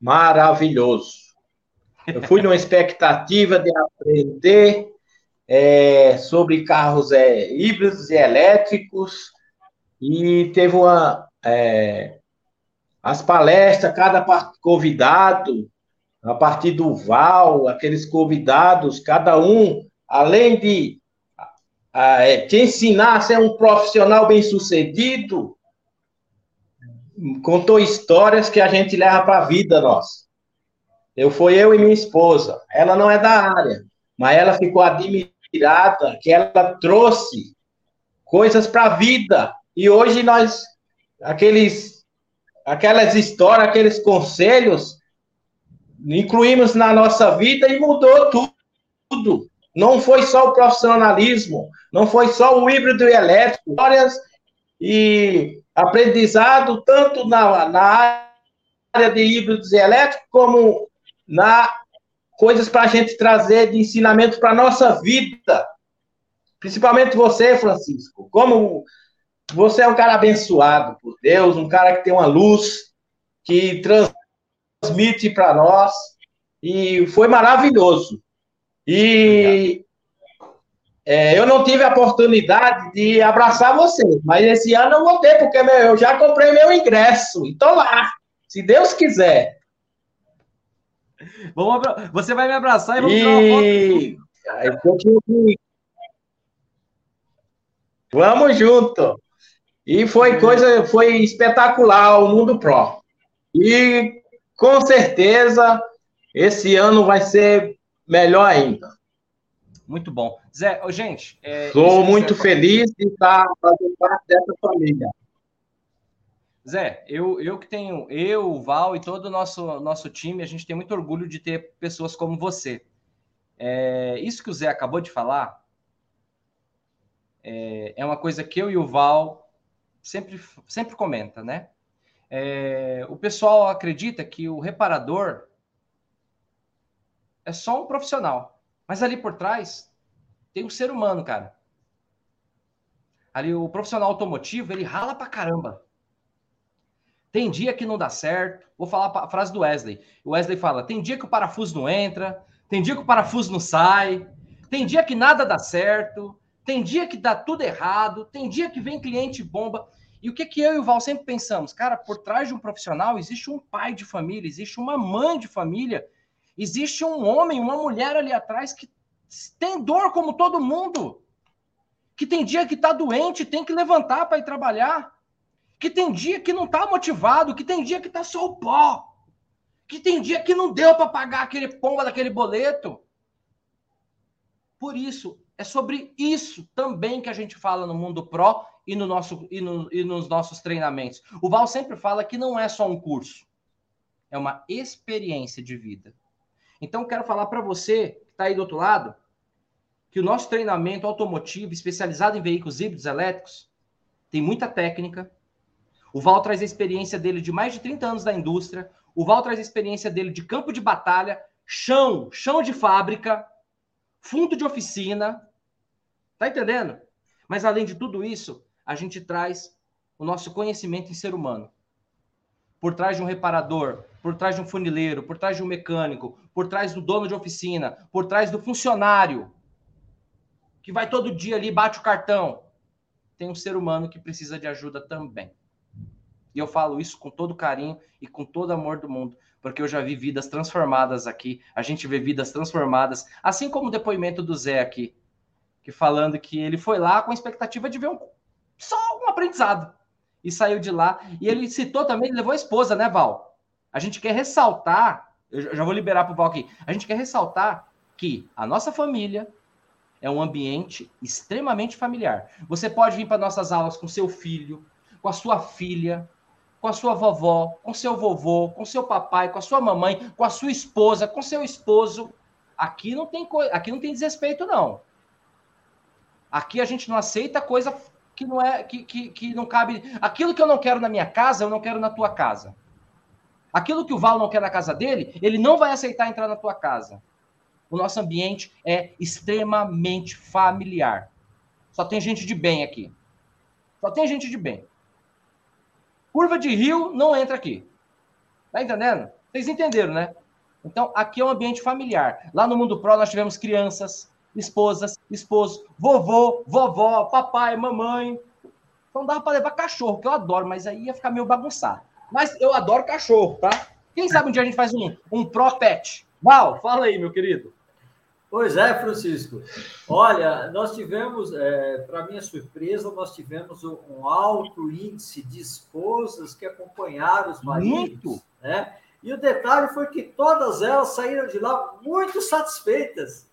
Maravilhoso. Eu fui numa expectativa de aprender é, sobre carros é, híbridos e elétricos e teve uma. É, as palestras, cada convidado, a partir do Val, aqueles convidados, cada um, além de é, te ensinar a ser um profissional bem-sucedido, contou histórias que a gente leva para a vida nossa. Eu fui eu e minha esposa. Ela não é da área, mas ela ficou admirada que ela trouxe coisas para a vida e hoje nós, aqueles, aquelas histórias, aqueles conselhos, incluímos na nossa vida e mudou tudo. Não foi só o profissionalismo, não foi só o híbrido e elétrico, histórias e aprendizado tanto na, na área de híbridos e elétricos como na coisas para a gente trazer de ensinamento para a nossa vida. Principalmente você, Francisco. Como você é um cara abençoado por Deus, um cara que tem uma luz que transmite para nós e foi maravilhoso. E é, eu não tive a oportunidade de abraçar você, mas esse ano eu vou ter, porque eu já comprei meu ingresso e estou lá, se Deus quiser. Vamos, você vai me abraçar e vamos e... tirar uma foto. Vamos junto. E foi coisa, foi espetacular o Mundo Pro. E com certeza esse ano vai ser melhor ainda. Muito bom. Zé, oh, gente. É, Sou muito feliz de estar fazendo parte dessa família. Zé, eu, eu que tenho, eu, o Val e todo o nosso, nosso time, a gente tem muito orgulho de ter pessoas como você. É, isso que o Zé acabou de falar é, é uma coisa que eu e o Val sempre, sempre comenta, né? É, o pessoal acredita que o reparador é só um profissional, mas ali por trás tem um ser humano, cara. Ali o profissional automotivo, ele rala pra caramba. Tem dia que não dá certo. Vou falar a frase do Wesley. O Wesley fala: tem dia que o parafuso não entra, tem dia que o parafuso não sai, tem dia que nada dá certo, tem dia que dá tudo errado, tem dia que vem cliente bomba. E o que, que eu e o Val sempre pensamos? Cara, por trás de um profissional existe um pai de família, existe uma mãe de família, existe um homem, uma mulher ali atrás que tem dor como todo mundo. Que tem dia que está doente, tem que levantar para ir trabalhar. Que tem dia que não está motivado, que tem dia que está só o pó. Que tem dia que não deu para pagar aquele pomba daquele boleto. Por isso, é sobre isso também que a gente fala no Mundo Pro e, no nosso, e, no, e nos nossos treinamentos. O Val sempre fala que não é só um curso, é uma experiência de vida. Então, quero falar para você que está aí do outro lado que o nosso treinamento automotivo, especializado em veículos híbridos elétricos, tem muita técnica. O Val traz a experiência dele de mais de 30 anos da indústria. O Val traz a experiência dele de campo de batalha, chão, chão de fábrica, fundo de oficina. Tá entendendo? Mas além de tudo isso, a gente traz o nosso conhecimento em ser humano. Por trás de um reparador, por trás de um funileiro, por trás de um mecânico, por trás do dono de oficina, por trás do funcionário que vai todo dia ali bate o cartão, tem um ser humano que precisa de ajuda também. E eu falo isso com todo carinho e com todo amor do mundo, porque eu já vi vidas transformadas aqui. A gente vê vidas transformadas, assim como o depoimento do Zé aqui, que falando que ele foi lá com a expectativa de ver um, só um aprendizado e saiu de lá. E ele citou também, ele levou a esposa, né, Val? A gente quer ressaltar, eu já vou liberar para o Val aqui. A gente quer ressaltar que a nossa família é um ambiente extremamente familiar. Você pode vir para nossas aulas com seu filho, com a sua filha, com a sua vovó, com seu vovô, com seu papai, com a sua mamãe, com a sua esposa, com seu esposo. Aqui não tem aqui não tem desrespeito não. Aqui a gente não aceita coisa que não é que, que, que não cabe. Aquilo que eu não quero na minha casa, eu não quero na tua casa. Aquilo que o Val não quer na casa dele, ele não vai aceitar entrar na tua casa. O nosso ambiente é extremamente familiar. Só tem gente de bem aqui. Só tem gente de bem. Curva de rio não entra aqui. Tá entendendo? Vocês entenderam, né? Então, aqui é um ambiente familiar. Lá no Mundo Pro, nós tivemos crianças, esposas, esposo, vovô, vovó, papai, mamãe. Então, dava para levar cachorro, que eu adoro, mas aí ia ficar meio bagunçado. Mas eu adoro cachorro, tá? Quem sabe um dia a gente faz um, um Pro Pet? Val, fala aí, meu querido. Pois é, Francisco. Olha, nós tivemos, é, para minha surpresa, nós tivemos um alto índice de esposas que acompanharam os maridos. Muito. Né? E o detalhe foi que todas elas saíram de lá muito satisfeitas.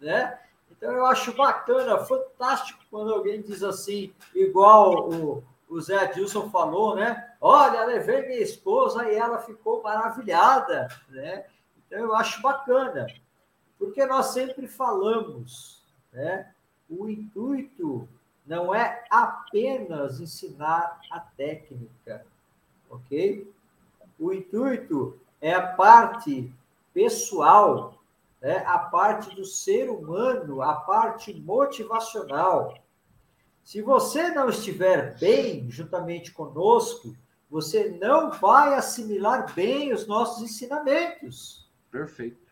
Né? Então eu acho bacana, fantástico quando alguém diz assim, igual o, o Zé Adilson falou, né? Olha, levei minha esposa e ela ficou maravilhada, né? Então eu acho bacana. Porque nós sempre falamos, né? O intuito não é apenas ensinar a técnica, ok? O intuito é a parte pessoal, né? a parte do ser humano, a parte motivacional. Se você não estiver bem juntamente conosco, você não vai assimilar bem os nossos ensinamentos. Perfeito.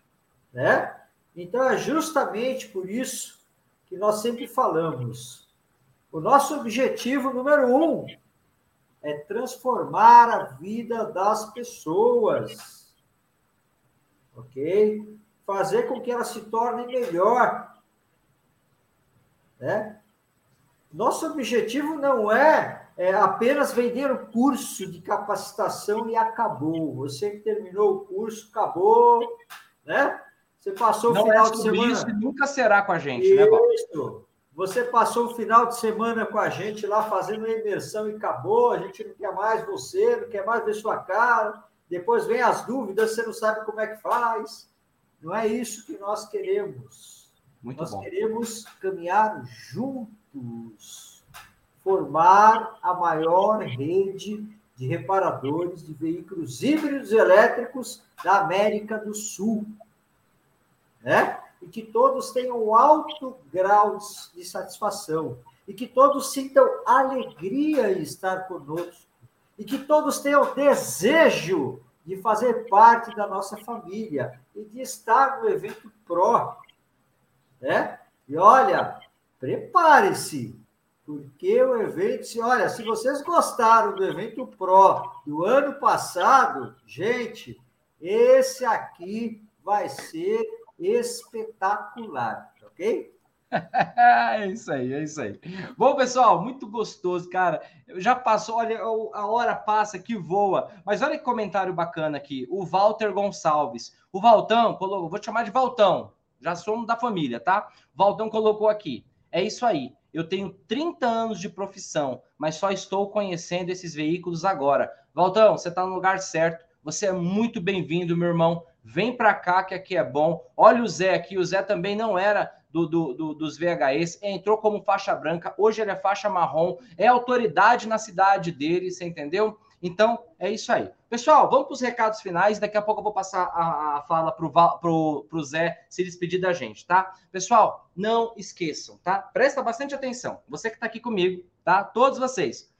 Né? Então, é justamente por isso que nós sempre falamos. O nosso objetivo número um é transformar a vida das pessoas. Ok? Fazer com que elas se tornem melhor. Né? Nosso objetivo não é, é apenas vender o curso de capacitação e acabou. Você que terminou o curso, acabou, né? Você passou o final é de semana. Isso nunca será com a gente, isso. né, Paulo? Você passou o final de semana com a gente lá fazendo a imersão e acabou. A gente não quer mais você, não quer mais ver sua cara. Depois vem as dúvidas, você não sabe como é que faz. Não é isso que nós queremos. Muito nós bom. queremos caminhar juntos, formar a maior rede de reparadores de veículos híbridos elétricos da América do Sul né? E que todos tenham alto grau de satisfação e que todos sintam alegria em estar conosco e que todos tenham desejo de fazer parte da nossa família e de estar no evento Pro, né? E olha, prepare-se, porque o evento, se olha, se vocês gostaram do evento Pro do ano passado, gente, esse aqui vai ser espetacular, ok? é isso aí, é isso aí. Bom, pessoal, muito gostoso, cara. Já passou, olha, a hora passa que voa. Mas olha que comentário bacana aqui. O Walter Gonçalves. O Valtão, colocou, vou te chamar de Valtão. Já somos da família, tá? Valtão colocou aqui. É isso aí. Eu tenho 30 anos de profissão, mas só estou conhecendo esses veículos agora. Valtão, você está no lugar certo. Você é muito bem-vindo, meu irmão. Vem para cá que aqui é bom. Olha o Zé aqui. O Zé também não era do, do, do, dos VHS, entrou como faixa branca, hoje ele é faixa marrom, é autoridade na cidade dele, você entendeu? Então, é isso aí. Pessoal, vamos para os recados finais. Daqui a pouco eu vou passar a, a fala para pro Zé se despedir da gente, tá? Pessoal, não esqueçam, tá? Presta bastante atenção. Você que está aqui comigo, tá? Todos vocês.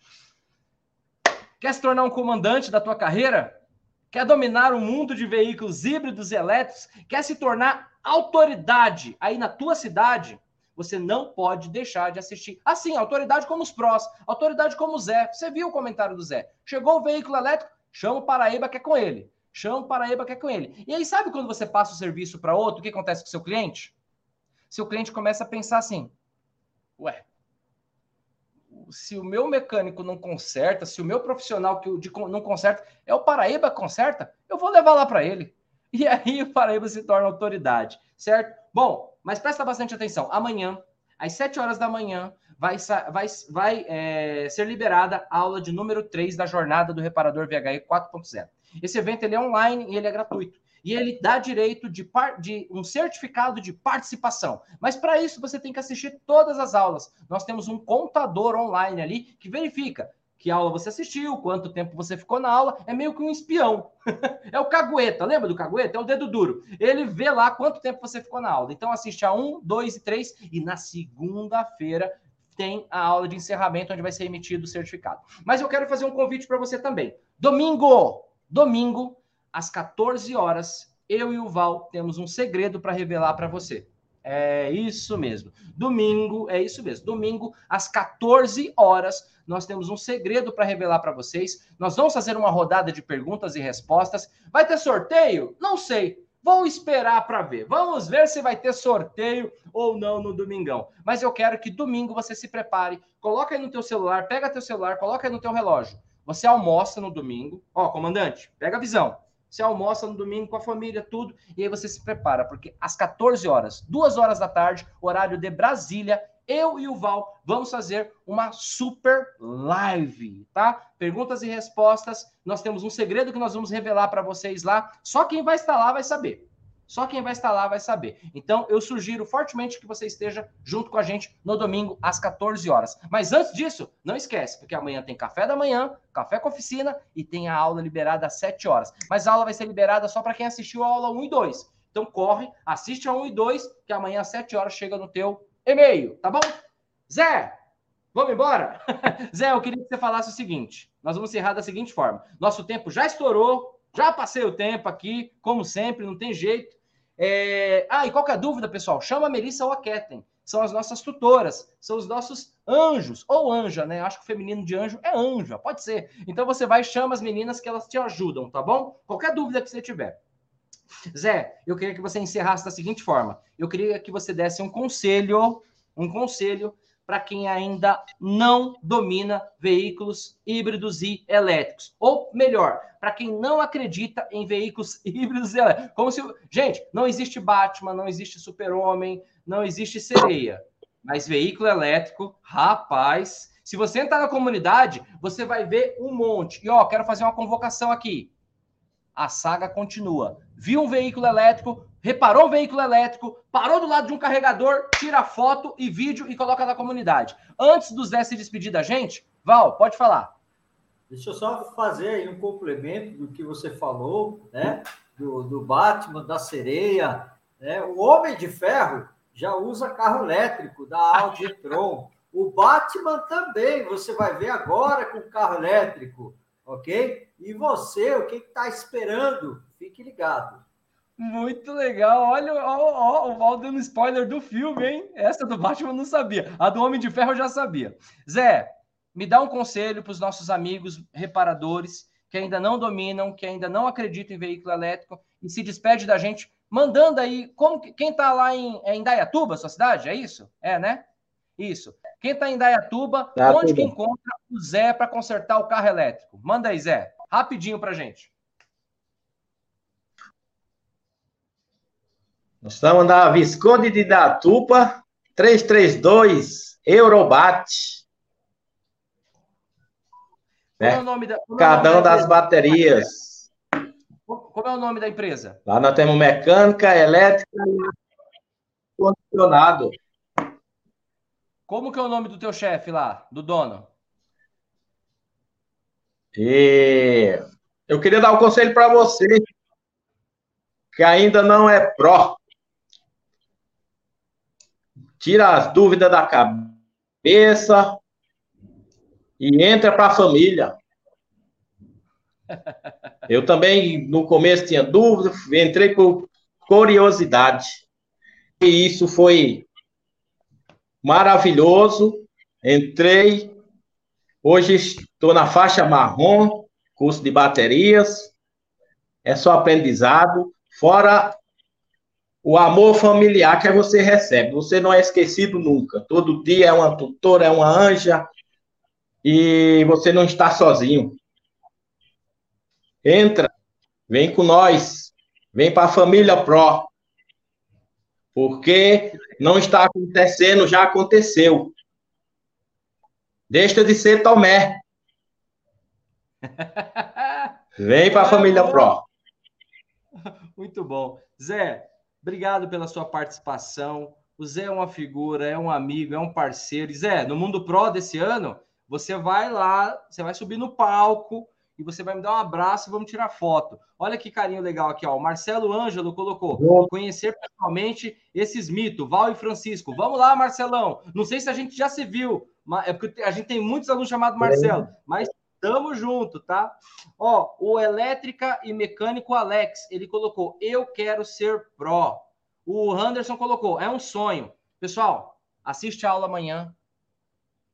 Quer se tornar um comandante da tua carreira? Quer dominar o mundo de veículos híbridos e elétricos? Quer se tornar autoridade aí na tua cidade, você não pode deixar de assistir. Assim, autoridade como os prós, autoridade como o Zé. Você viu o comentário do Zé? Chegou o veículo elétrico, chama o Paraíba que é com ele. Chama o Paraíba que é com ele. E aí, sabe quando você passa o serviço para outro, o que acontece com o seu cliente? Seu cliente começa a pensar assim: ué, se o meu mecânico não conserta, se o meu profissional que não conserta, é o Paraíba conserta, eu vou levar lá para ele. E aí o Paraíba se torna autoridade, certo? Bom, mas presta bastante atenção. Amanhã, às 7 horas da manhã, vai, vai, vai é, ser liberada a aula de número 3 da jornada do reparador VHE 4.0. Esse evento ele é online e ele é gratuito. E ele dá direito de, par, de um certificado de participação. Mas para isso você tem que assistir todas as aulas. Nós temos um contador online ali que verifica que aula você assistiu, quanto tempo você ficou na aula, é meio que um espião. é o cagueta, lembra do cagueta? É o dedo duro. Ele vê lá quanto tempo você ficou na aula. Então assiste a um, dois e três, e na segunda-feira tem a aula de encerramento, onde vai ser emitido o certificado. Mas eu quero fazer um convite para você também. Domingo, domingo, às 14 horas, eu e o Val temos um segredo para revelar para você. É isso mesmo. Domingo, é isso mesmo. Domingo, às 14 horas, nós temos um segredo para revelar para vocês. Nós vamos fazer uma rodada de perguntas e respostas. Vai ter sorteio? Não sei. Vou esperar para ver. Vamos ver se vai ter sorteio ou não no domingão. Mas eu quero que domingo você se prepare. Coloca aí no teu celular, pega teu celular, coloca aí no teu relógio. Você almoça no domingo. Ó, comandante, pega a visão. Você almoça no domingo com a família, tudo, e aí você se prepara, porque às 14 horas, 2 horas da tarde, horário de Brasília, eu e o Val vamos fazer uma super live, tá? Perguntas e respostas. Nós temos um segredo que nós vamos revelar para vocês lá. Só quem vai estar lá vai saber. Só quem vai estar lá vai saber. Então, eu sugiro fortemente que você esteja junto com a gente no domingo às 14 horas. Mas antes disso, não esquece, porque amanhã tem café da manhã, café com oficina e tem a aula liberada às 7 horas. Mas a aula vai ser liberada só para quem assistiu a aula 1 e 2. Então corre, assiste a 1 e 2, que amanhã às 7 horas chega no teu e-mail, tá bom? Zé, vamos embora? Zé, eu queria que você falasse o seguinte: nós vamos encerrar da seguinte forma. Nosso tempo já estourou, já passei o tempo aqui, como sempre, não tem jeito. É... Ah, e qualquer dúvida, pessoal, chama a Melissa ou a Ketten. São as nossas tutoras, são os nossos anjos, ou anja, né? Acho que o feminino de anjo é anja, pode ser. Então você vai e chama as meninas que elas te ajudam, tá bom? Qualquer dúvida que você tiver. Zé, eu queria que você encerrasse da seguinte forma. Eu queria que você desse um conselho, um conselho para quem ainda não domina veículos híbridos e elétricos. Ou melhor, para quem não acredita em veículos híbridos e elétricos. Como se, gente, não existe Batman, não existe Super-Homem, não existe sereia. Mas veículo elétrico, rapaz, se você entrar na comunidade, você vai ver um monte. E ó, quero fazer uma convocação aqui a saga continua. Viu um veículo elétrico, reparou um veículo elétrico, parou do lado de um carregador, tira foto e vídeo e coloca na comunidade. Antes do Zé se despedir da gente, Val, pode falar. Deixa eu só fazer aí um complemento do que você falou, né? Do, do Batman, da sereia. Né? O Homem de Ferro já usa carro elétrico da Audi e-tron. O Batman também, você vai ver agora com carro elétrico ok? E você, o que está esperando? Fique ligado. Muito legal. Olha ó, ó, o Val dando spoiler do filme, hein? Essa do Batman eu não sabia. A do Homem de Ferro eu já sabia. Zé, me dá um conselho para os nossos amigos reparadores que ainda não dominam, que ainda não acreditam em veículo elétrico e se despede da gente mandando aí, como quem está lá em, é em Dayatuba, sua cidade, é isso? É, né? Isso. Quem está em Dayatuba, onde que encontra o Zé para consertar o carro elétrico? Manda aí, Zé, rapidinho para gente. Nós estamos na Visconde de Datupa, 332 Eurobat. É o nome da, é das baterias. Como é o nome da empresa? Lá nós temos mecânica, elétrica e condicionado. Como que é o nome do teu chefe lá, do dono? E eu queria dar um conselho para você que ainda não é pró. Tira as dúvidas da cabeça e entra para a família. Eu também, no começo, tinha dúvida, entrei por curiosidade. E isso foi maravilhoso. Entrei. Hoje estou na faixa marrom, curso de baterias. É só aprendizado. Fora o amor familiar que você recebe. Você não é esquecido nunca. Todo dia é uma tutora, é uma anja. E você não está sozinho. Entra, vem com nós, vem para a família Pro. Porque não está acontecendo, já aconteceu. Deixa de ser Tomé. Vem para a família Pro. Muito bom. Zé, obrigado pela sua participação. O Zé é uma figura, é um amigo, é um parceiro. E Zé, no Mundo Pro desse ano, você vai lá, você vai subir no palco e você vai me dar um abraço e vamos tirar foto. Olha que carinho legal aqui, ó. O Marcelo Ângelo colocou: conhecer pessoalmente esses mitos, Val e Francisco. Vamos lá, Marcelão. Não sei se a gente já se viu, é porque a gente tem muitos alunos chamados Marcelo, mas Tamo junto, tá? Ó, o elétrica e mecânico Alex, ele colocou: "Eu quero ser pró". O Anderson colocou: "É um sonho". Pessoal, assiste a aula amanhã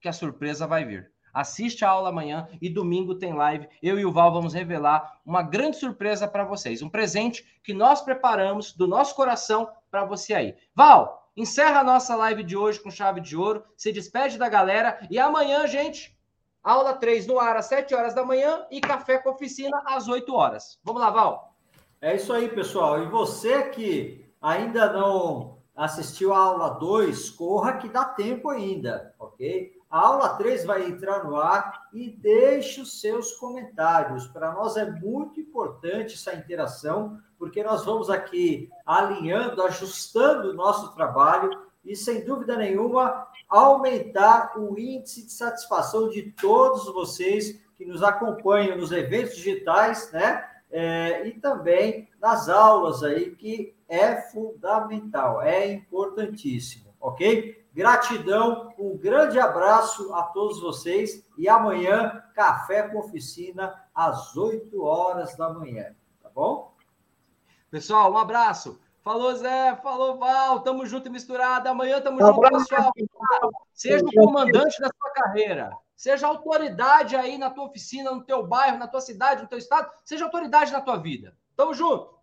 que a surpresa vai vir. Assiste a aula amanhã e domingo tem live. Eu e o Val vamos revelar uma grande surpresa para vocês, um presente que nós preparamos do nosso coração para você aí. Val, encerra a nossa live de hoje com chave de ouro, se despede da galera e amanhã, gente, Aula 3 no ar às 7 horas da manhã e café com oficina às 8 horas. Vamos lá, Val? É isso aí, pessoal. E você que ainda não assistiu a aula 2, corra que dá tempo ainda, ok? A aula 3 vai entrar no ar e deixe os seus comentários. Para nós é muito importante essa interação, porque nós vamos aqui alinhando, ajustando o nosso trabalho e, sem dúvida nenhuma, aumentar o índice de satisfação de todos vocês que nos acompanham nos eventos digitais, né? É, e também nas aulas aí, que é fundamental, é importantíssimo, ok? Gratidão, um grande abraço a todos vocês e amanhã, café com oficina às 8 horas da manhã, tá bom? Pessoal, um abraço. Falou, Zé. Falou, Val. Tamo junto e misturado. Amanhã tamo junto, pessoal. Seja o comandante da sua carreira. Seja autoridade aí na tua oficina, no teu bairro, na tua cidade, no teu estado. Seja autoridade na tua vida. Tamo junto.